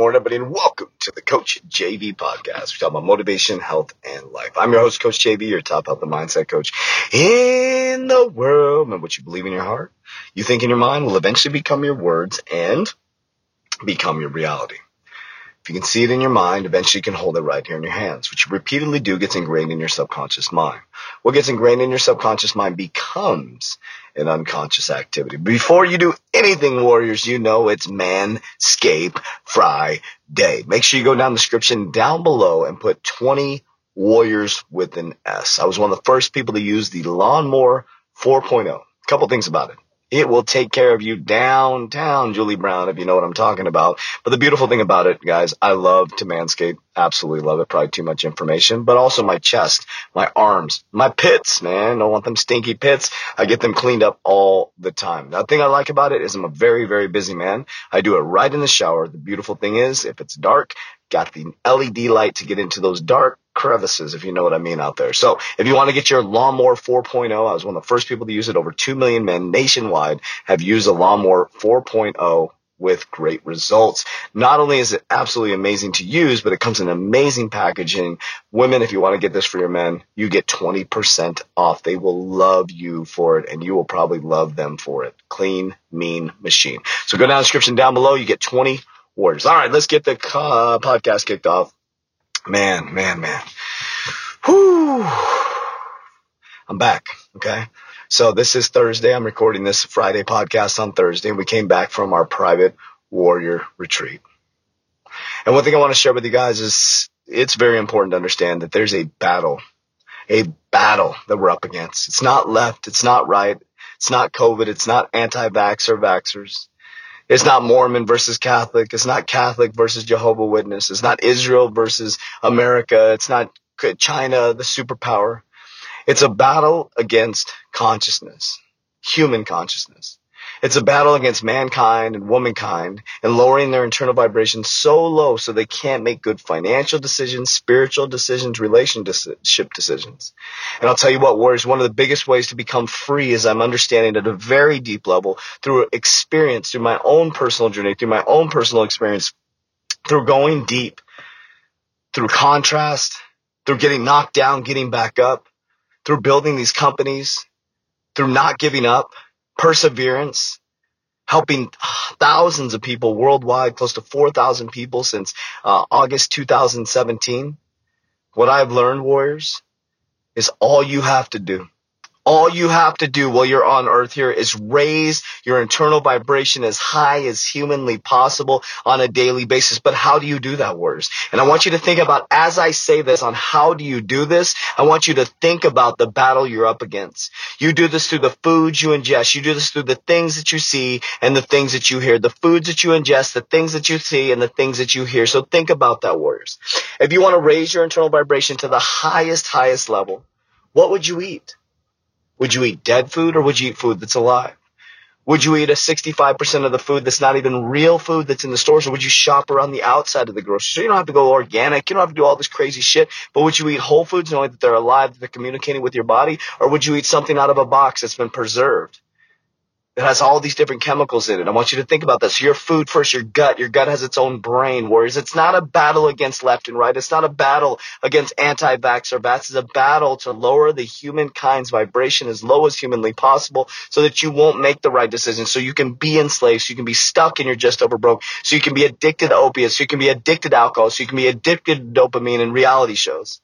morning, everybody, and welcome to the Coach JV podcast. We talk about motivation, health, and life. I'm your host, Coach JV, your top health and mindset coach in the world. And what you believe in your heart, you think in your mind will eventually become your words and become your reality. If you can see it in your mind, eventually you can hold it right here in your hands. What you repeatedly do gets ingrained in your subconscious mind. What gets ingrained in your subconscious mind becomes an unconscious activity. Before you do anything, warriors, you know it's Manscape Friday. Make sure you go down the description down below and put 20 warriors with an S. I was one of the first people to use the Lawnmower 4.0. A couple things about it. It will take care of you downtown, Julie Brown, if you know what I'm talking about. But the beautiful thing about it, guys, I love to manscape. Absolutely love it. Probably too much information, but also my chest, my arms, my pits, man. Don't want them stinky pits. I get them cleaned up all the time. The thing I like about it is I'm a very, very busy man. I do it right in the shower. The beautiful thing is if it's dark, got the LED light to get into those dark crevices, if you know what I mean out there. So if you want to get your lawnmower 4.0, I was one of the first people to use it. Over 2 million men nationwide have used a lawnmower 4.0 with great results. Not only is it absolutely amazing to use, but it comes in amazing packaging. Women, if you want to get this for your men, you get 20% off. They will love you for it and you will probably love them for it. Clean, mean machine. So go down the description down below. You get 20 warriors. All right, let's get the podcast kicked off. Man, man, man. Whoo. I'm back. Okay. So this is Thursday. I'm recording this Friday podcast on Thursday. And We came back from our private warrior retreat. And one thing I want to share with you guys is it's very important to understand that there's a battle, a battle that we're up against. It's not left. It's not right. It's not COVID. It's not anti-vax or vaxxers. It's not Mormon versus Catholic. It's not Catholic versus Jehovah Witness. It's not Israel versus America. It's not China, the superpower. It's a battle against consciousness, human consciousness. It's a battle against mankind and womankind and lowering their internal vibration so low so they can't make good financial decisions, spiritual decisions, relationship decisions. And I'll tell you what, warriors, one of the biggest ways to become free is I'm understanding at a very deep level through experience, through my own personal journey, through my own personal experience, through going deep, through contrast, through getting knocked down, getting back up, through building these companies, through not giving up, perseverance, helping thousands of people worldwide, close to 4,000 people since uh, August 2017. What I've learned, warriors, is all you have to do all you have to do while you're on earth here is raise your internal vibration as high as humanly possible on a daily basis. But how do you do that, warriors? And I want you to think about, as I say this on how do you do this, I want you to think about the battle you're up against. You do this through the foods you ingest. You do this through the things that you see and the things that you hear. The foods that you ingest, the things that you see and the things that you hear. So think about that, warriors. If you want to raise your internal vibration to the highest, highest level, what would you eat? Would you eat dead food or would you eat food that's alive? Would you eat a 65% of the food that's not even real food that's in the stores, or would you shop around the outside of the grocery store? You don't have to go organic. You don't have to do all this crazy shit. But would you eat whole foods knowing that they're alive, that they're communicating with your body? Or would you eat something out of a box that's been preserved? It has all these different chemicals in it. I want you to think about this. Your food first, your gut. Your gut has its own brain. Whereas it's not a battle against left and right. It's not a battle against anti-vax or vax. It's a battle to lower the humankind's vibration as low as humanly possible so that you won't make the right decision. So you can be enslaved. So you can be stuck and you're just over broke. So you can be addicted to opiates. So you can be addicted to alcohol. So you can be addicted to dopamine and reality shows.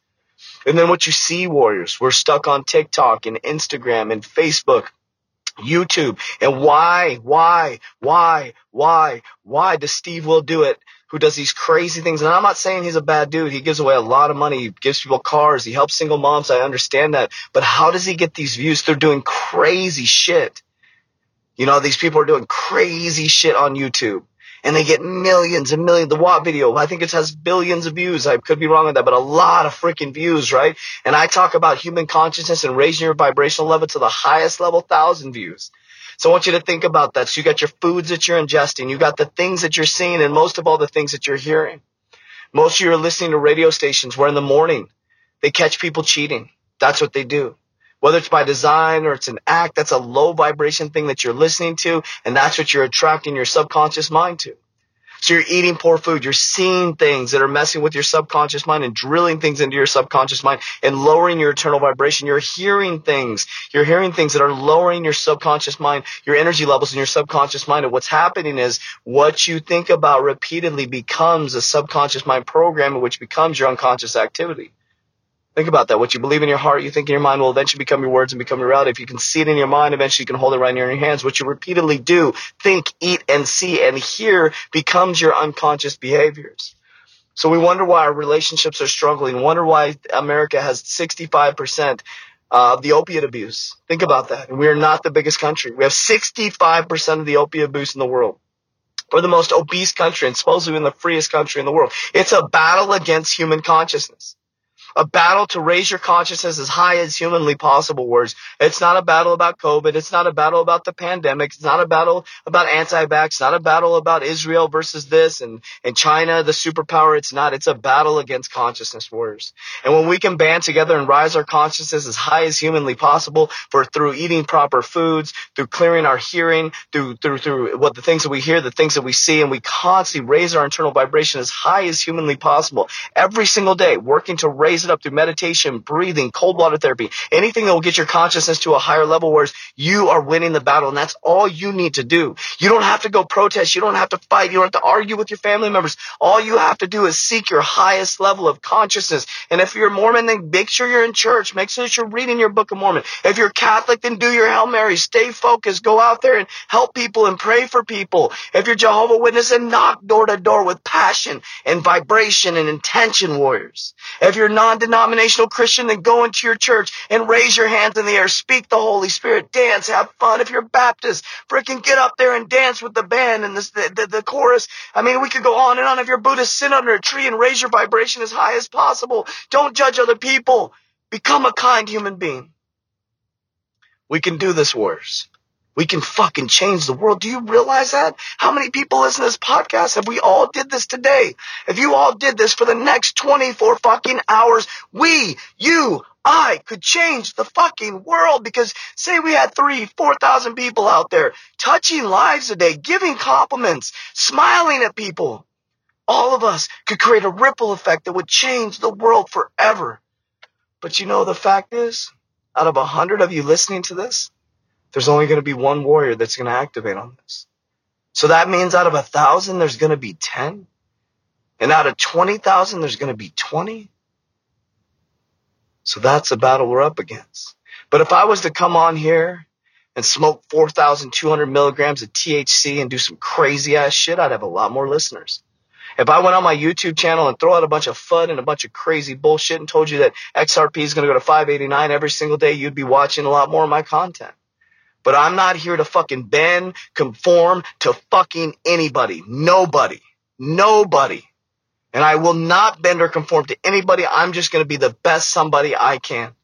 And then what you see, warriors, we're stuck on TikTok and Instagram and Facebook YouTube. And why, why, why, why, why does Steve Will do it? Who does these crazy things? And I'm not saying he's a bad dude. He gives away a lot of money. He gives people cars. He helps single moms. I understand that. But how does he get these views? They're doing crazy shit. You know, these people are doing crazy shit on YouTube and they get millions and millions. The WOT video, I think it has billions of views. I could be wrong on that, but a lot of freaking views, right? And I talk about human consciousness and raising your vibrational level to the highest level, thousand views. So I want you to think about that. So you got your foods that you're ingesting, you got the things that you're seeing, and most of all, the things that you're hearing. Most of you are listening to radio stations where in the morning they catch people cheating. That's what they do. Whether it's by design or it's an act, that's a low vibration thing that you're listening to, and that's what you're attracting your subconscious mind to. So you're eating poor food. You're seeing things that are messing with your subconscious mind and drilling things into your subconscious mind and lowering your eternal vibration. You're hearing things. You're hearing things that are lowering your subconscious mind, your energy levels in your subconscious mind. And what's happening is what you think about repeatedly becomes a subconscious mind program, which becomes your unconscious activity. Think about that. What you believe in your heart, you think in your mind will eventually become your words and become your reality. If you can see it in your mind, eventually you can hold it right in your hands. What you repeatedly do, think, eat, and see and hear becomes your unconscious behaviors. So we wonder why our relationships are struggling. Wonder why America has 65% of the opiate abuse. Think about that. And we are not the biggest country. We have 65% of the opiate abuse in the world. We're the most obese country and supposedly in the freest country in the world. It's a battle against human consciousness a battle to raise your consciousness as high as humanly possible words. It's not a battle about COVID. It's not a battle about the pandemic. It's not a battle about anti-vax. It's not a battle about Israel versus this and, and China, the superpower. It's not. It's a battle against consciousness wars. And when we can band together and rise our consciousness as high as humanly possible for through eating proper foods, through clearing our hearing, through, through, through what the things that we hear, the things that we see, and we constantly raise our internal vibration as high as humanly possible every single day, working to raise it up through meditation, breathing, cold water therapy, anything that will get your consciousness to a higher level where you are winning the battle. And that's all you need to do. You don't have to go protest. You don't have to fight. You don't have to argue with your family members. All you have to do is seek your highest level of consciousness. And if you're Mormon, then make sure you're in church. Make sure that you're reading your Book of Mormon. If you're Catholic, then do your Hail Mary. Stay focused. Go out there and help people and pray for people. If you're Jehovah Witness, then knock door to door with passion and vibration and intention warriors. If you're non denominational Christian, then go into your church and raise your hands in the air. Speak the Holy Spirit. Dance. Have fun. If you're Baptist, freaking get up there and dance with the band and the, the, the chorus. I mean, we could go on and on. If you're Buddhist, sit under a tree and raise your vibration as high as possible. Don't judge other people. Become a kind human being. We can do this, warriors. We can fucking change the world. Do you realize that? How many people listen to this podcast? If we all did this today, if you all did this for the next 24 fucking hours, we, you, I could change the fucking world because say we had three, 4,000 people out there touching lives a day, giving compliments, smiling at people. All of us could create a ripple effect that would change the world forever. But you know, the fact is, out of a hundred of you listening to this, there's only going to be one warrior that's going to activate on this. So that means out of a thousand, there's going to be 10. And out of 20,000, there's going to be 20. So that's the battle we're up against. But if I was to come on here and smoke 4,200 milligrams of THC and do some crazy ass shit, I'd have a lot more listeners. If I went on my YouTube channel and throw out a bunch of FUD and a bunch of crazy bullshit and told you that XRP is going to go to 589 every single day, you'd be watching a lot more of my content. But I'm not here to fucking bend, conform to fucking anybody. Nobody. Nobody. And I will not bend or conform to anybody. I'm just going to be the best somebody I can.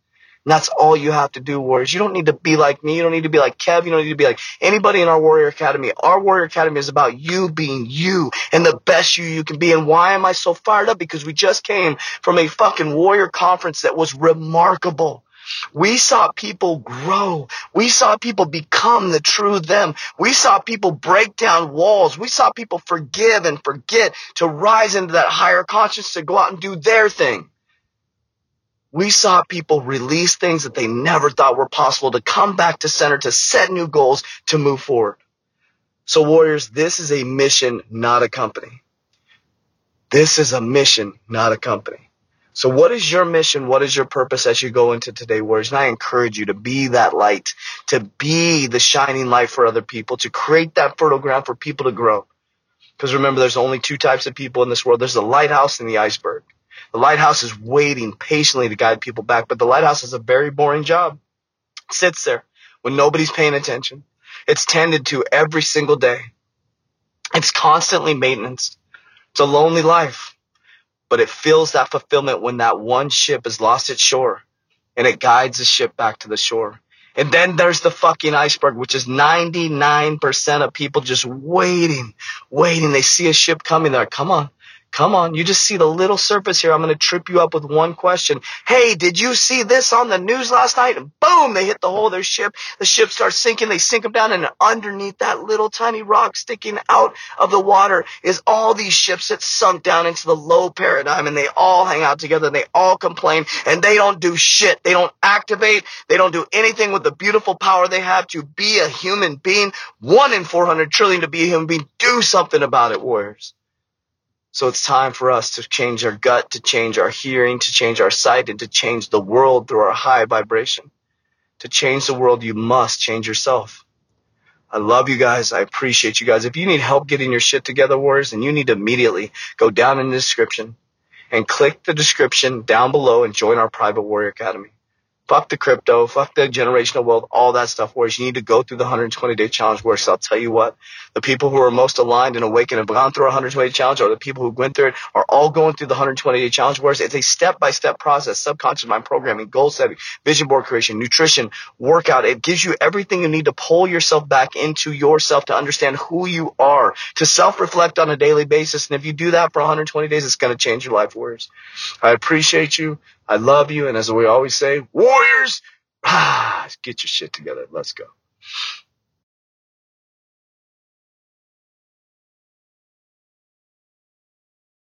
And that's all you have to do, warriors. You don't need to be like me. You don't need to be like Kev. You don't need to be like anybody in our Warrior Academy. Our Warrior Academy is about you being you and the best you you can be. And why am I so fired up? Because we just came from a fucking Warrior conference that was remarkable. We saw people grow. We saw people become the true them. We saw people break down walls. We saw people forgive and forget to rise into that higher conscience to go out and do their thing. We saw people release things that they never thought were possible to come back to center, to set new goals, to move forward. So warriors, this is a mission, not a company. This is a mission, not a company. So what is your mission? What is your purpose as you go into today warriors? And I encourage you to be that light, to be the shining light for other people, to create that fertile ground for people to grow. Because remember, there's only two types of people in this world. There's the lighthouse and the iceberg. The lighthouse is waiting patiently to guide people back, but the lighthouse is a very boring job. It sits there when nobody's paying attention. It's tended to every single day. It's constantly maintenance. It's a lonely life, but it feels that fulfillment when that one ship has lost its shore and it guides the ship back to the shore. And then there's the fucking iceberg, which is 99% of people just waiting, waiting. They see a ship coming. They're like, come on, Come on, you just see the little surface here. I'm going to trip you up with one question. Hey, did you see this on the news last night? And boom, they hit the hole of their ship. The ship starts sinking. They sink them down and underneath that little tiny rock sticking out of the water is all these ships that sunk down into the low paradigm and they all hang out together. and They all complain and they don't do shit. They don't activate. They don't do anything with the beautiful power they have to be a human being. One in 400 trillion to be a human being. Do something about it, warriors. So it's time for us to change our gut, to change our hearing, to change our sight, and to change the world through our high vibration. To change the world, you must change yourself. I love you guys. I appreciate you guys. If you need help getting your shit together, warriors, then you need to immediately go down in the description and click the description down below and join our private warrior academy. Fuck the crypto, fuck the generational wealth, all that stuff. Whereas you need to go through the 120 day challenge. Whereas I'll tell you what, the people who are most aligned and awakened and have gone through a 120 day challenge, or the people who went through it, are all going through the 120 day challenge. Whereas it's a step by step process, subconscious mind programming, goal setting, vision board creation, nutrition, workout. It gives you everything you need to pull yourself back into yourself to understand who you are, to self reflect on a daily basis. And if you do that for 120 days, it's going to change your life, warriors. I appreciate you. I love you. And as we always say, Warriors, ah, get your shit together. Let's go.